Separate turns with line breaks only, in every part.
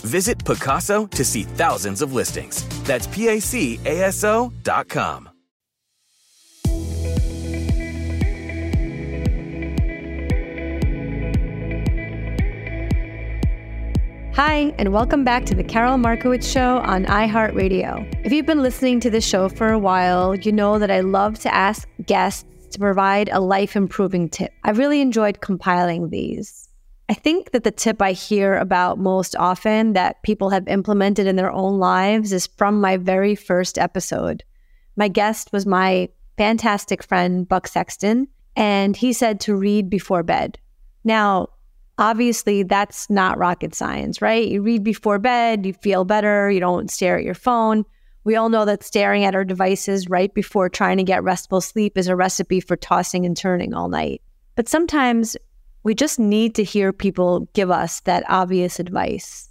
Visit Pacaso to see thousands of listings. That's P-A-C-A-S-O dot com.
Hi, and welcome back to the Karol Markowicz Show on iHeartRadio. If you've been listening to this show for a while, you know that I love to ask guests to provide a life improving tip. I've really enjoyed compiling these. I think that the tip I hear about most often that people have implemented in their own lives is from my very first episode. My guest was my fantastic friend, Buck Sexton, and he said to read before bed. Now, obviously that's not rocket science, right? You read before bed, you feel better, you don't stare at your phone. We all know that staring at our devices right before trying to get restful sleep is a recipe for tossing and turning all night. But sometimes we just need to hear people give us that obvious advice.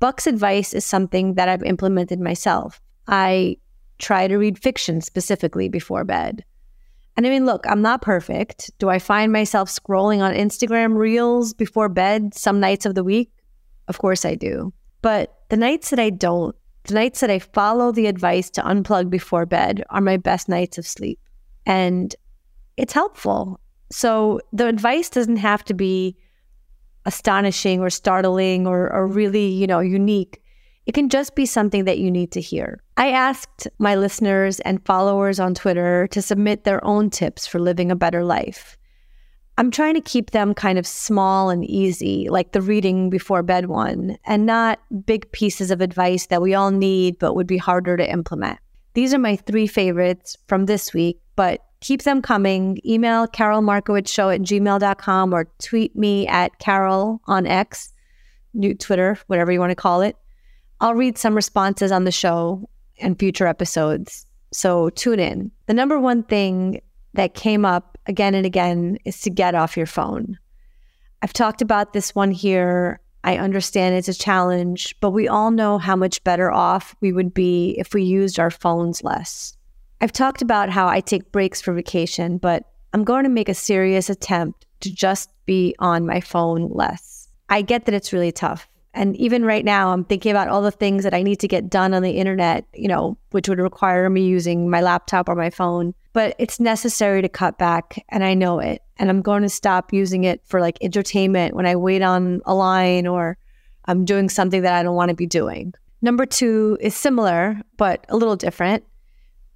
Buck's advice is something that I've implemented myself. I try to read fiction specifically before bed. And I mean, look, I'm not perfect. Do I find myself scrolling on Instagram reels before bed some nights of the week? Of course I do. But the nights that I don't, the nights that I follow the advice to unplug before bed are my best nights of sleep. And it's helpful. So the advice doesn't have to be astonishing or startling or, or really, you know, unique. It can just be something that you need to hear. I asked my listeners and followers on Twitter to submit their own tips for living a better life. I'm trying to keep them kind of small and easy, like the reading before bed one, and not big pieces of advice that we all need but would be harder to implement. These are my three favorites from this week, but keep them coming. Email Karol Markowicz Show at gmail.com or tweet me at Karol on X, new Twitter, whatever you want to call it. I'll read some responses on the show and future episodes. So tune in. The number one thing that came up again and again is to get off your phone. I've talked about this one here. I understand it's a challenge, but we all know how much better off we would be if we used our phones less. I've talked about how I take breaks for vacation, but I'm going to make a serious attempt to just be on my phone less. I get that it's really tough. And even right now, I'm thinking about all the things that I need to get done on the internet, you know, which would require me using my laptop or my phone. But it's necessary to cut back, and I know it. And I'm going to stop using it for like entertainment when I wait on a line or I'm doing something that I don't want to be doing. Number two is similar, but a little different.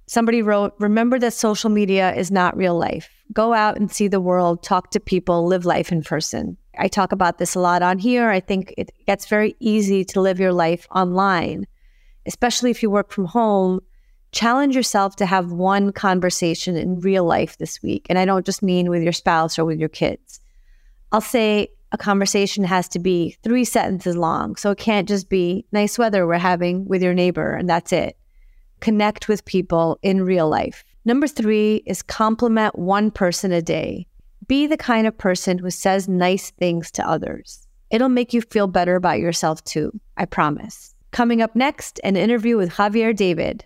Somebody wrote, Remember that social media is not real life. Go out and see the world, talk to people, live life in person. I talk about this a lot on here. I think it gets very easy to live your life online, especially if you work from home. Challenge yourself to have one conversation in real life this week. And I don't just mean with your spouse or with your kids. I'll say a conversation has to be three sentences long. So it can't just be nice weather we're having with your neighbor and that's it. Connect with people in real life. Number three is compliment one person a day. Be the kind of person who says nice things to others. It'll make you feel better about yourself too, I promise. Coming up next, an interview with Javier David.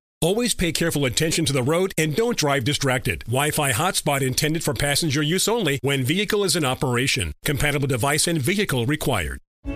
Always pay careful attention to the road and don't drive distracted. Wi-Fi hotspot intended for passenger use only when vehicle is in operation. Compatible device and vehicle required.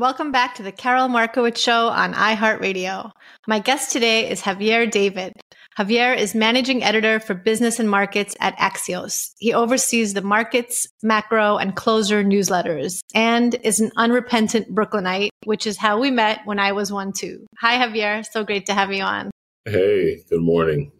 Welcome back to the Karol Markowicz Show on iHeartRadio. My guest today is Javier David. Javier is managing editor for business and markets at Axios. He oversees the markets, macro, and closer newsletters and is an unrepentant Brooklynite, which is how we met when I was one too. Hi, Javier. So great to have you on.
Hey, good morning.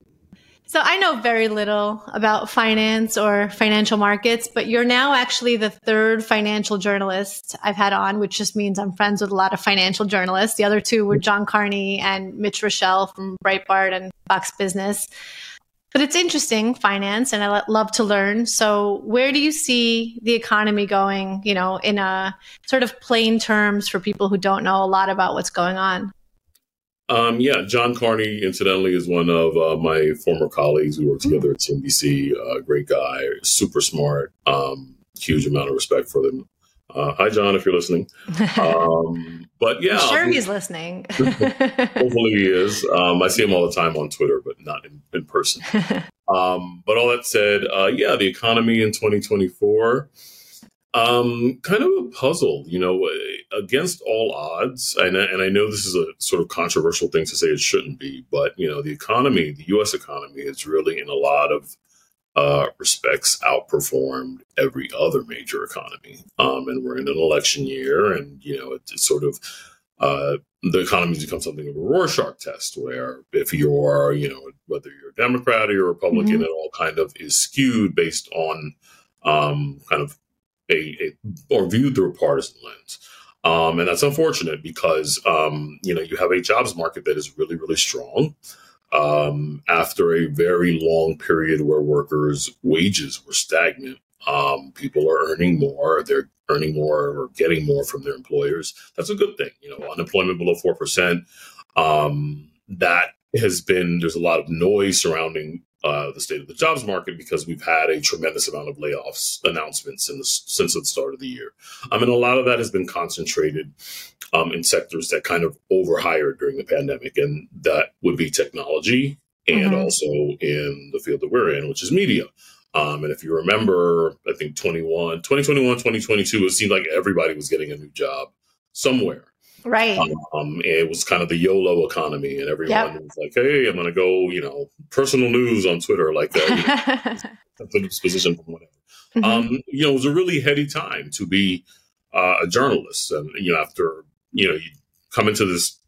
So I know very little about finance or financial markets, but you're now actually the third financial journalist I've had on, which just means I'm friends with a lot of financial journalists. The other two were John Carney and Mitch Roschelle from Breitbart and Fox Business. But it's interesting, finance, and I love to learn. So, where do you see the economy going, you know, in a sort of plain terms for people who don't know a lot about what's going on?
Um, yeah, John Carney, incidentally, is one of uh, my former colleagues. We worked together at CNBC. Uh, great guy, super smart. Um, huge amount of respect for them. Uh, hi, John, if you're listening. Um, but yeah,
I'm sure he's listening.
hopefully, he is. Um, I see him all the time on Twitter, but not in, in person. Um, but all that said, uh, yeah, the economy in 2024 um, kind of a puzzle, you know, against all odds. And, and I know this is a sort of controversial thing to say it shouldn't be, but, you know, the economy, the U.S. economy is really in a lot of uh, respects outperformed every other major economy. Um, and we're in an election year, and, you know, it's sort of, uh, the economy's become something of a Rorschach test where if you're, you know, whether you're a Democrat or you're a Republican, mm-hmm. it all kind of is skewed based on um, kind of a, a or viewed through a partisan lens. Um, and that's unfortunate because um, you know you have a jobs market that is really really strong um, after a very long period where workers' wages were stagnant. Um, people are earning more; they're earning more or getting more from their employers. That's a good thing. You know, unemployment below four percent. Um, that has been there's a lot of noise surrounding uh, the state of the jobs market because we've had a tremendous amount of layoffs announcements the, since the start of the year. I mean, a lot of that has been concentrated um, in sectors that kind of overhired during the pandemic, and that would be technology and mm-hmm. also in the field that we're in, which is media. Um, and if you remember, I think 21, 2021, 2022, it seemed like everybody was getting a new job somewhere.
Right.
Um, it was kind of the YOLO economy, and everyone yep. was like, "Hey, I'm going to go, you know, personal news on Twitter, like that." You know, position from whatever. Mm-hmm. Um, you know, it was a really heady time to be uh, a journalist, and you know, after you know, you come into this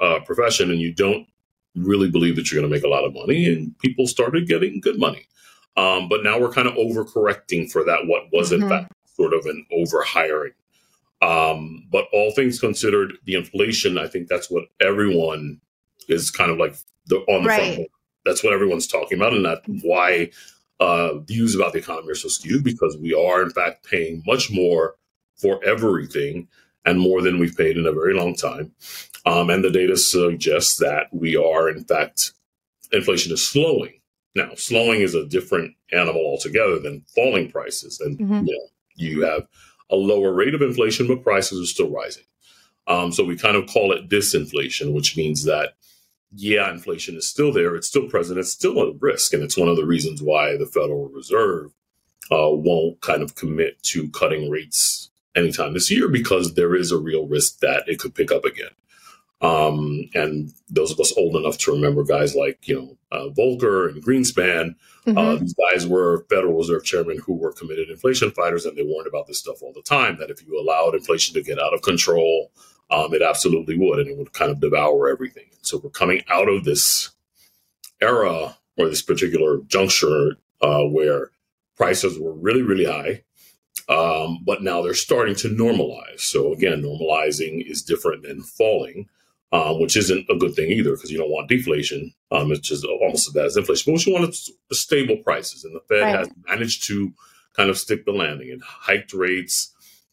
uh, profession and you don't really believe that you're going to make a lot of money, and people started getting good money. Um, but now we're kind of overcorrecting for that. What was mm-hmm. in fact sort of an overhiring um, but all things considered, the inflation, I think that's what everyone is kind of like the, on the right. front. That's what everyone's talking about, and that's why uh, views about the economy are so skewed because we are in fact paying much more for everything and more than we've paid in a very long time. Um, and the data suggests that we are in fact inflation is slowing. Now, slowing is a different animal altogether than falling prices, and mm-hmm. you know you have a lower rate of inflation, but prices are still rising. Um, so we kind of call it disinflation, which means that yeah, inflation is still there. It's still present. It's still a risk. And it's one of the reasons why the Federal Reserve uh, won't kind of commit to cutting rates anytime this year because there is a real risk that it could pick up again. Um, and those of us old enough to remember guys like, you know, uh, Volcker and Greenspan, uh, mm-hmm. uh, these guys were Federal Reserve chairmen who were committed inflation fighters, and they warned about this stuff all the time that if you allowed inflation to get out of control, um, it absolutely would, and it would kind of devour everything. So we're coming out of this era or this particular juncture uh, where prices were really, really high, um, but now they're starting to normalize. So again, normalizing is different than falling. Um, which isn't a good thing either because you don't want deflation. Um, it's just almost as bad as inflation. But what you want is stable prices, and the Fed right. has managed to kind of stick the landing and hiked rates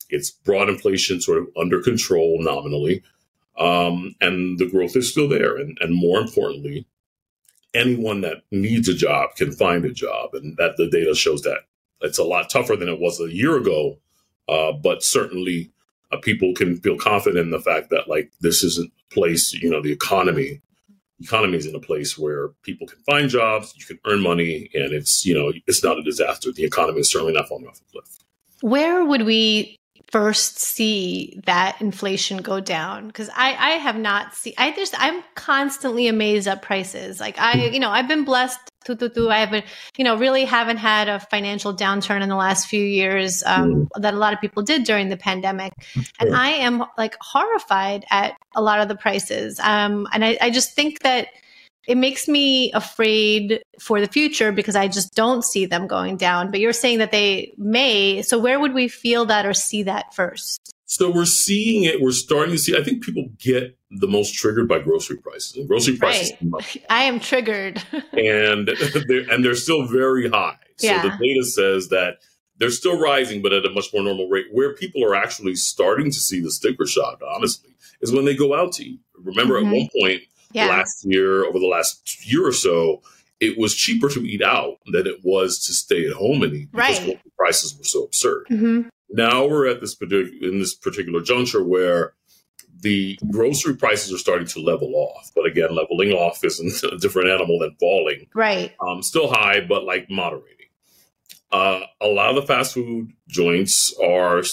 it's brought inflation sort of under control nominally, um, and the growth is still there. And, and more importantly, anyone that needs a job can find a job, and that the data shows that it's a lot tougher than it was a year ago. Uh, but certainly, Uh, people can feel confident in the fact that like this isn't a place. You know, the economy economy is in a place where people can find jobs, you can earn money, and it's you know it's not a disaster. The economy is certainly not falling off a cliff.
Where would we first see that inflation go down? Because I, I have not seen i just i'm constantly amazed at prices. Like i hmm. you know i've been blessed. To, to, to, i haven't you know really haven't had a financial downturn in the last few years um, hmm. that a lot of people did during the pandemic. And i am like horrified at a lot of the prices. Um, and I, I just think that it makes me afraid for the future because I just don't see them going down. But you're saying that they may. So where would we feel that or see that first?
So we're seeing it. We're starting to see. I think people get the most triggered by grocery prices, and grocery prices.
Right. I am triggered,
and they're, and they're still very high. So yeah. the data says that they're still rising, but at a much more normal rate. Where people are actually starting to see the sticker shock, honestly, is when they go out to eat. Remember, mm-hmm. at one point, yeah. last year, over the last year or so, it was cheaper to eat out than it was to stay at home and eat because right. the prices were so absurd. Mm-hmm. Now we're at this particular in this particular juncture where the grocery prices are starting to level off. But again, leveling off isn't a different animal than falling.
Right.
Um, still high, but like moderating. Uh, a lot of the fast food joints are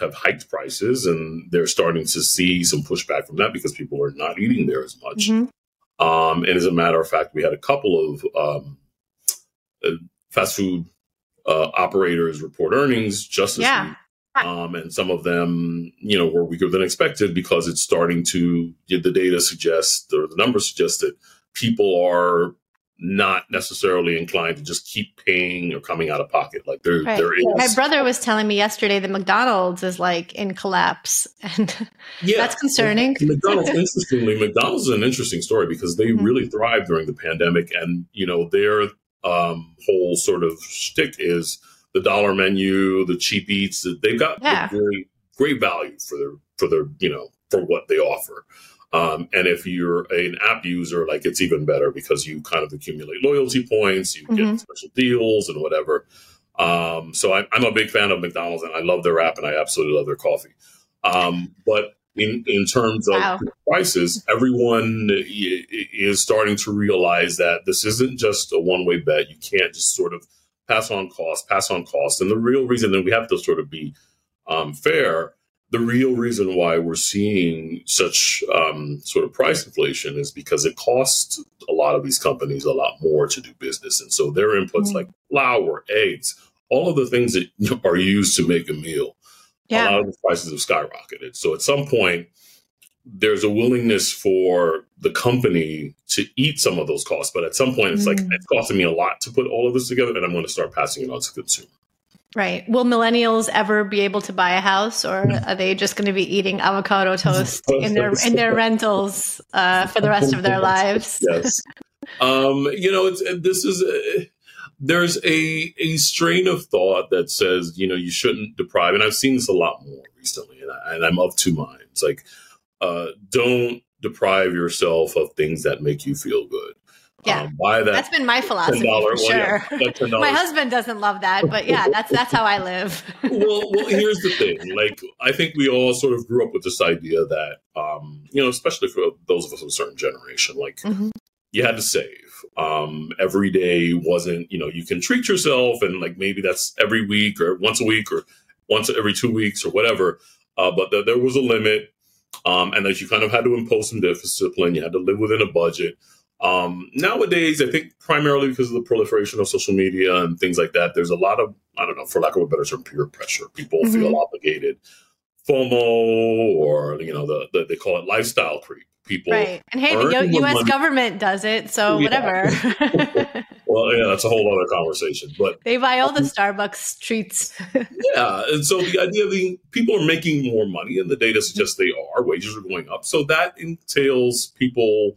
have hiked prices, and they're starting to see some pushback from that because people are not eating there as much. Mm-hmm. Um, and as a matter of fact, we had a couple of um, uh, fast food uh, operators report earnings just this yeah. week. Um, and some of them, you know, were weaker than expected because it's starting to, the data suggests, or the numbers suggest that people are not necessarily inclined to just keep paying or coming out of pocket. Like there, right. there is.
My brother was telling me yesterday that McDonald's is like in collapse, and yeah, that's concerning.
McDonald's, interestingly, McDonald's is an interesting story because they mm-hmm. really thrived during the pandemic, and you know their um, whole sort of shtick is the dollar menu, the cheap eats. They've got yeah. very great value for their for their you know for what they offer. Um, and if you're an app user, like it's even better because you kind of accumulate loyalty points, you mm-hmm. get special deals and whatever. Um, so I, am a big fan of McDonald's and I love their app and I absolutely love their coffee. Um, but in, in terms of wow. prices, everyone is starting to realize that this isn't just a one way bet. You can't just sort of pass on cost, pass on cost. And the real reason that we have to sort of be um, fair the real reason why we're seeing such um, sort of price inflation is because it costs a lot of these companies a lot more to do business. And so their inputs mm-hmm. like flour, eggs, all of the things that are used to make a meal, yeah. a lot of the prices have skyrocketed. So at some point, there's a willingness for the company to eat some of those costs. But at some point, it's mm-hmm. like, it's costing me a lot to put all of this together, and I'm going to start passing it on to consumer.
Right. Will millennials ever be able to buy a house, or are they just going to be eating avocado toast in their in their rentals uh, for the rest of their lives?
yes. Um, you know, it's this is a, there's a a strain of thought that says you know you shouldn't deprive, and I've seen this a lot more recently, and, I, and I'm of two minds. Like, uh, don't deprive yourself of things that make you feel good.
Yeah,
um, buy that.
That's been my philosophy for
well,
sure.
yeah, $10
my husband doesn't love that, but yeah, that's that's how I live.
well, well, here's the thing. Like, I think we all sort of grew up with this idea that, um, you know, especially for those of us of a certain generation, like
Mhm.
you had to save. Um, every day wasn't, you know, you can treat yourself, and like maybe that's every week or once a week or once every two weeks or whatever. Uh, but th- there was a limit, um, and that you kind of had to impose some discipline. You had to live within a budget. Um, nowadays, I think primarily because of the proliferation of social media and things like that, there's a lot of, I don't know, for lack of a better term, peer pressure. People
Mhm.
feel obligated. FOMO, or, you know, the, the they call it lifestyle creep. People,
Right. And hey, the U- U.S.
money.
government does it, so
Yeah.
whatever.
well, yeah, that's a whole other conversation. But
they buy all the Starbucks treats.
Yeah, and so the idea of being people are making more money, and the data suggests they are. Wages are going up, so that entails people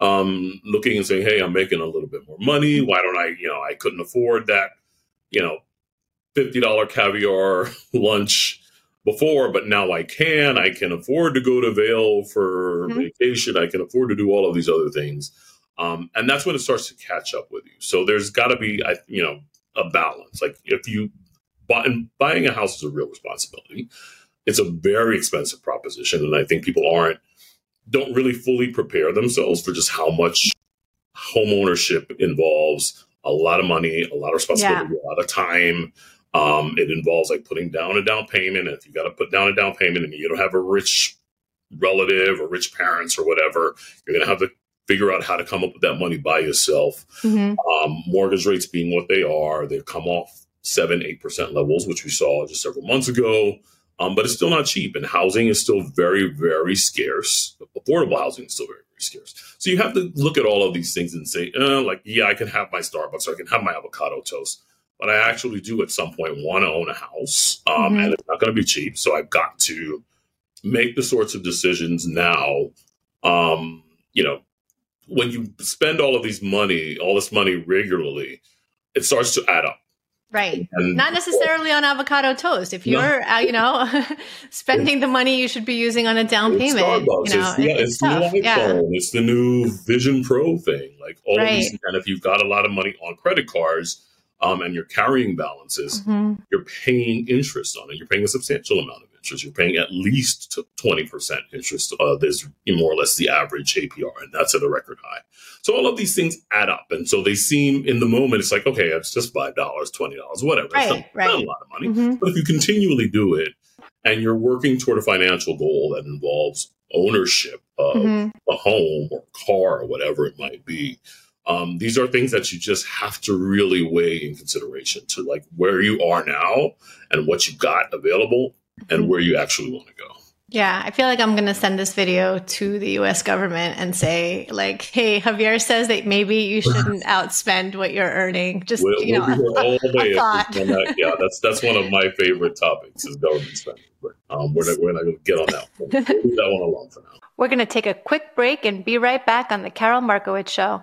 um, looking and saying, "Hey, I'm making a little bit more money. Why don't I? You know, I couldn't afford that. You know, fifty dollar caviar lunch." Before, but now I can. I can afford to go to Vail for
Mhm.
vacation. I can afford to do all of these other things, um, and that's when it starts to catch up with you. So there's got to be, I- you know, a balance. Like if you buy, and buying a house is a real responsibility. It's a very expensive proposition, and I think people aren't don't really fully prepare themselves for just how much home ownership involves a lot of money, a lot of responsibility, a lot of time. Um, it involves like putting down a down payment. If you got to put down a down payment and you don't have a rich relative or rich parents or whatever, you're going to have to figure out how to come up with that money by yourself
Mhm.
um, mortgage rates being what they are, they've come off seven, eight percent levels, which we saw just several months ago. Um, but it's still not cheap, and housing is still very, very scarce. Affordable housing is still very, very scarce. So you have to look at all of these things and say, uh, like, yeah, I can have my Starbucks, or I can have my avocado toast, but I actually do at some point want to own a house, um,
Mhm.
and it's not going to be cheap. So I've got to make the sorts of decisions now. Um, you know, when you spend all of these money, all this money regularly, it starts to add up.
Right.
And
Not necessarily on avocado toast. If you're, uh, you know, spending the money you should be using on a down
It's
payment,
Starbucks.
you know,
it's, yeah,
it-
it's, the new
tough. Yeah.
iPhone. It's the new Vision Pro thing. Like all of these, and if you've got a lot of money on credit cards, um, and you're carrying balances,
Mhm.
you're paying interest on it. You're paying a substantial amount of interest. You're paying at least twenty percent interest. Uh, there's more or less the average APR, and that's at a record high. So all of these things add up, and so they seem in the moment it's like okay, it's just five dollars, twenty dollars, whatever. It's
Right,
not,
right.
not a lot of money.
Mhm.
But if you continually do it, and you're working toward a financial goal that involves ownership of
Mhm.
a home or car or whatever it might be. Um, these are things that you just have to really weigh in consideration to like where you are now and what you've got available and where you actually want to go.
Yeah, I feel like I'm going to send this video to the US government and say, like, hey, Javier says that maybe you shouldn't outspend what you're earning. Just,
We'll,
you
we'll
know,
be
a thought.
at this yeah, that's that's one of my favorite topics is government spending. But um, we're not, we're not going to get on that. One. We'll that one alone for now.
We're going to take a quick break and be right back on the Karol Markowicz Show.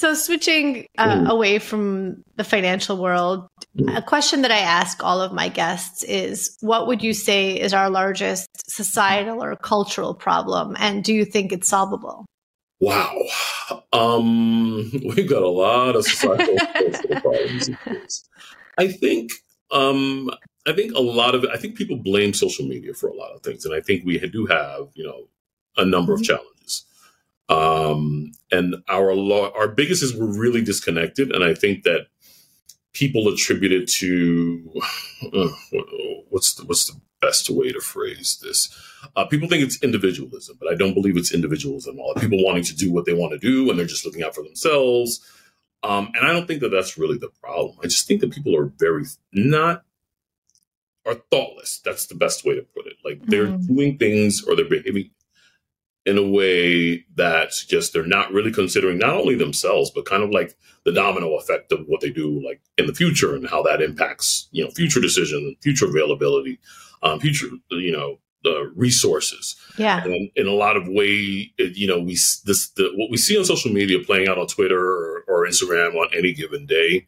So switching uh, away from the financial world,
A question that I ask all of my guests is what would you say is our largest societal or cultural problem? And do you think it's solvable?
Wow. Um, we've got a lot of societal problems. I think um, I think a lot of I think people blame social media for a lot of things. And I think we do have, you know, a number of mm-hmm. challenges. Um, and our our biggest is we're really disconnected. And I think that people attribute it to uh, what's the, what's the best way to phrase this? Uh, people think it's individualism, but I don't believe it's individualism at all. People wanting to do what they want to do and they're just looking out for themselves. Um, and I don't think that that's really the problem. I just think that people are very not are thoughtless. That's the best way to put it. Like they're mm. doing things or they're behaving in a way that just they're not really considering not only themselves but kind of like the domino effect of what they do like in the future and how that impacts you know future decision future availability um, future you know the resources.
Yeah.
And in a lot of way you know we this the, what we see on social media playing out on twitter or, or instagram on any given day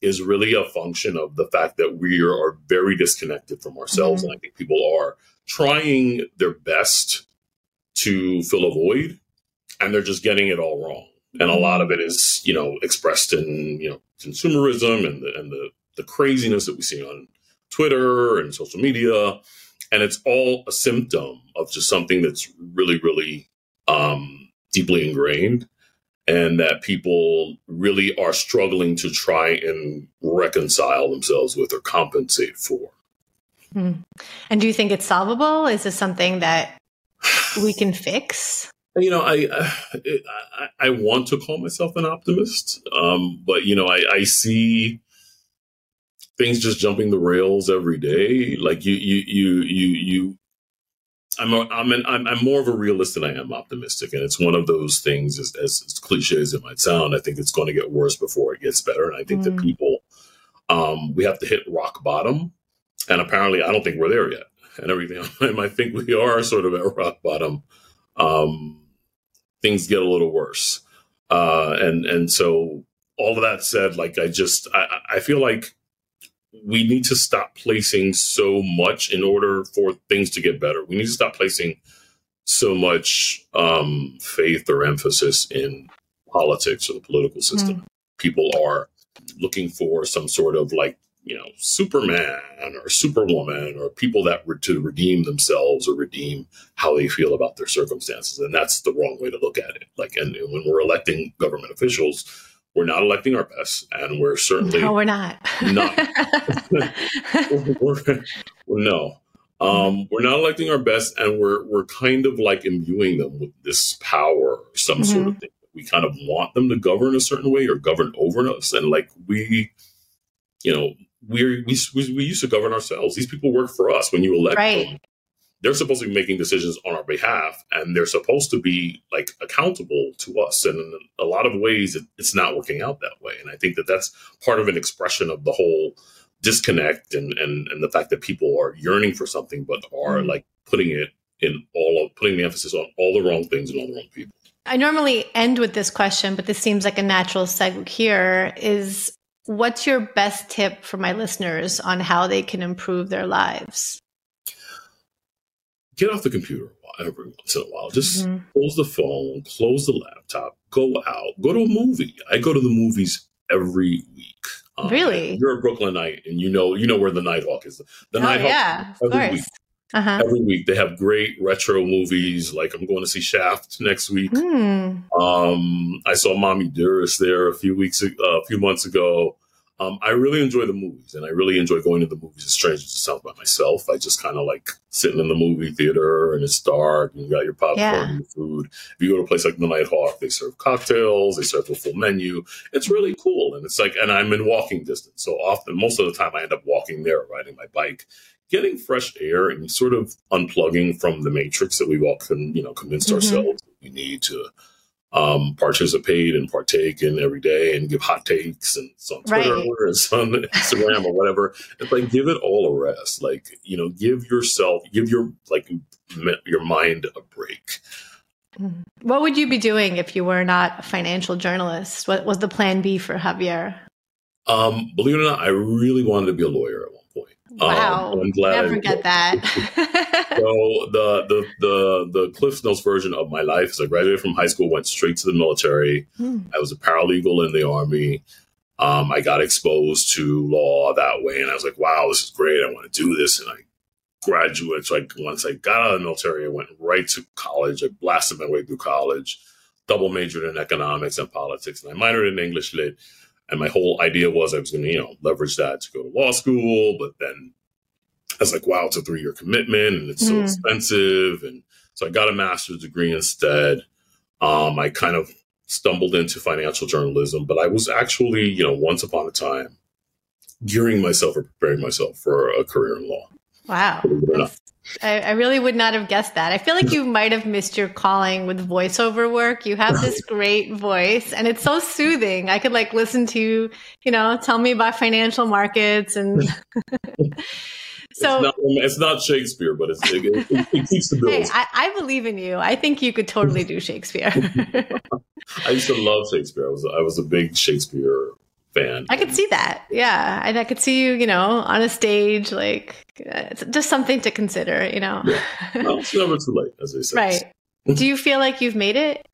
is really a function of the fact that we are, are very disconnected from ourselves. Mm-hmm. and i think people are trying their best to fill a void and they're just getting it all wrong. And a lot of it is, you know, expressed in, you know, consumerism and the, and the, the craziness that we see on Twitter and social media. And it's all a symptom of just something that's really, really um, deeply ingrained and that people really are struggling to try and reconcile themselves with or compensate for.
Hmm. And do you think it's solvable? Is this something that we can fix?
You know, I, I, I want to call myself an optimist, um, but you know, I, I see things just jumping the rails every day. Like you, you, you, you, you. I'm, a, I'm, an, I'm, I'm more of a realist than I am optimistic, and it's one of those things. As, as, as cliche as it might sound, I think it's going to get worse before it gets better, and I think mm. that people, um, we have to hit rock bottom, and apparently, I don't think we're there yet and everything. I think we are sort of at rock bottom. Um, things get a little worse, uh, and and so all of that said, like I just I, I feel like we need to stop placing so much in order for things to get better. We need to stop placing so much um, faith or emphasis in politics or the political system. Mm. People are looking for some sort of like you know, Superman or Superwoman or people that were to redeem themselves or redeem how they feel about their circumstances. And that's the wrong way to look at it. Like, and when we're electing government officials, we're not electing our best, and we're certainly
no, we're not.
not. we're, no, um, we're not electing our best, and we're we're kind of like imbuing them with this power, or some mm-hmm. sort of thing. We kind of want them to govern a certain way or govern over us, and like we, you know, we're, we, we used to govern ourselves. These people work for us. When you elect right. them, they're supposed to be making decisions on our behalf and they're supposed to be like accountable to us. And in a lot of ways, it, it's not working out that way. And I think that that's part of an expression of the whole disconnect and, and, and the fact that people are yearning for something, but are mm. like putting it in all of putting the emphasis on all the wrong things and all the wrong people.
I normally end with this question, but this seems like a natural segue here is What's your best tip for my listeners on how they can improve their lives?
Get off the computer every once in a while. Just mm-hmm. close the phone, close the laptop, go out, go to a movie. I go to the movies every week.
Um, really?
You're a Brooklynite, and you know you know where the Nitehawk is. The
oh,
Nitehawk
yeah, of course. Week.
Uh-huh. Every week they have great retro movies. Like I'm going to see Shaft next week.
Mm.
Um, I saw Mommy Dearest there a few weeks, uh, a few months ago. Um, I really enjoy the movies, and I really enjoy going to the movies. As strange to it sounds by myself, I just kind of like sitting in the movie theater, and it's dark, and you got your popcorn yeah. and your food. If you go to a place like the Nitehawk, they serve cocktails, they serve a full menu. It's really cool, and it's like, and I'm in walking distance, so often, most of the time, I end up walking there, riding my bike, getting fresh air, and sort of unplugging from the matrix that we've all, con, you know, convinced mm-hmm. ourselves we need to um, participate and partake in every day and give hot takes and it's on Twitter right. or it's on Instagram or whatever. It's like give it all a rest. Like you know, give yourself, give your like your mind a break.
Mm-hmm. What would you be doing if you were not a financial journalist? What was the plan B for Javier?
Um, believe it or not, I really wanted to be a lawyer at.
Wow,
um, I'm glad
never
I
get that.
so the the the the Cliff Notes version of my life is I graduated from high school, went straight to the military.
Hmm.
I was a paralegal in the army. Um, I got exposed to law that way, and I was like, "Wow, this is great! I want to do this." And I graduated. So I, once I got out of the military, I went right to college. I blasted my way through college, double majored in economics and politics, and I minored in English lit. And my whole idea was I was going to, you know, leverage that to go to law school. But then I was like, wow, it's a three year commitment and it's so
Mm.
expensive. And so I got a master's degree instead. Um, I kind of stumbled into financial journalism, but I was actually, you know, once upon a time gearing myself or preparing myself for a career in law.
Wow.
believe it or not.
I, I really would not have guessed that. I feel like you might have missed your calling with voiceover work. You have this great voice and it's so soothing. I could like listen to you, you know, tell me about financial markets and so
it's, not, it's not Shakespeare, but it's, it, it, it keeps the
Hey. I, I believe in you. I think you could totally do Shakespeare.
I used to love Shakespeare. I was I was a big Shakespeare fan.
I could see that. Yeah. And I could see you, you know, on a stage, like it's just something to consider, you know.
No, it's never too late, as they say.
right. Do you feel like you've made it?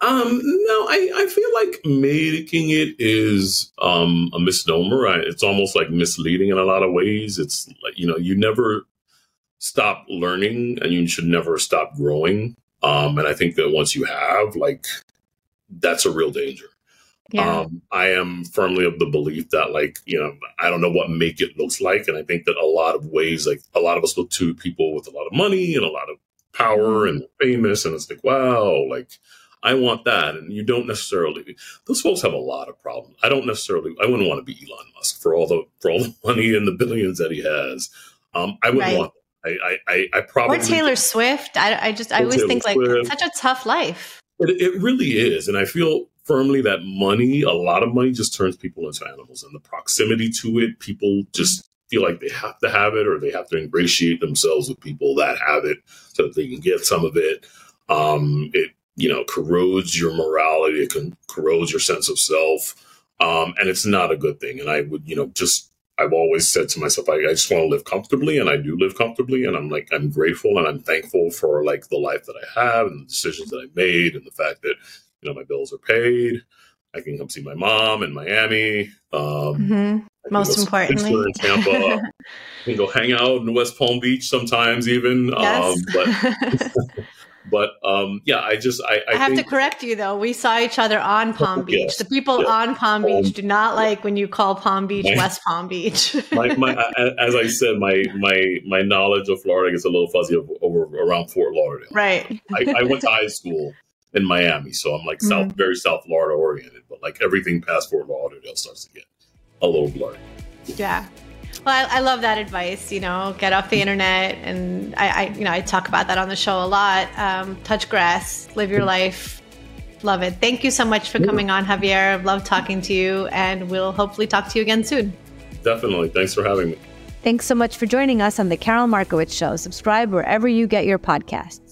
Um, no, I, I feel like making it is um, a misnomer. I, it's almost like misleading in a lot of ways. It's like, you know, you never stop learning and you should never stop growing. Um, and I think that once you have, like, that's a real danger.
Yeah.
Um, I am firmly of the belief that, like, you know, I don't know what make it looks like. And I think that a lot of ways, like, a lot of us look to people with a lot of money and a lot of power and famous. And it's like, wow, like, I want that. And you don't necessarily, those folks have a lot of problems. I don't necessarily, I wouldn't want to be Elon Musk for all the, for all the money and the billions that he has. Um, I wouldn't
Right.
want, I, I, I, I probably,
or Taylor Swift. I, I just, I always
Taylor
think like
Swift.
it's such a tough life.
It, it really is. And I feel firmly that money, a lot of money just turns people into animals. And the proximity to it, people just feel like they have to have it or they have to ingratiate themselves with people that have it so that they can get some of it. Um, it, you know, corrodes your morality, it can corrodes your sense of self. Um, and it's not a good thing. And I would, you know, just I've always said to myself, I, I just want to live comfortably, and I do live comfortably, and I'm like, I'm grateful and I'm thankful for like the life that I have and the decisions that I made, and the fact that you know my bills are paid. I can come see my mom in Miami. Um,
hmm Most
go see my sister
importantly.
in Tampa. I can go hang out in West Palm Beach sometimes, even.
Yes.
Um, but but um, yeah, I just I, I,
I have to correct you though. We saw each other on Palm Beach.
Yes.
The people
Yes.
on Palm Beach
Um,
do not like when you call Palm Beach
My-
West Palm Beach.
my, my, as I said, my my my knowledge of Florida gets a little fuzzy of, over around Fort Lauderdale.
right.
I, I went to high school in Miami, so I'm like south,
Mm-hmm.
very South Florida oriented. But like everything past Fort Lauderdale starts to get a little blurry.
Yeah. Well, I, I love that advice. You know, get off the internet, and I, I, you know, I talk about that on the show a lot. Um, touch grass, live your life. Love it. Thank you so much for coming on, Javier. I've talking to you, and we'll hopefully talk to you again soon.
Definitely. Thanks for having me.
Thanks so much for joining us on The Karol Markowicz Show. Subscribe wherever you get your podcasts.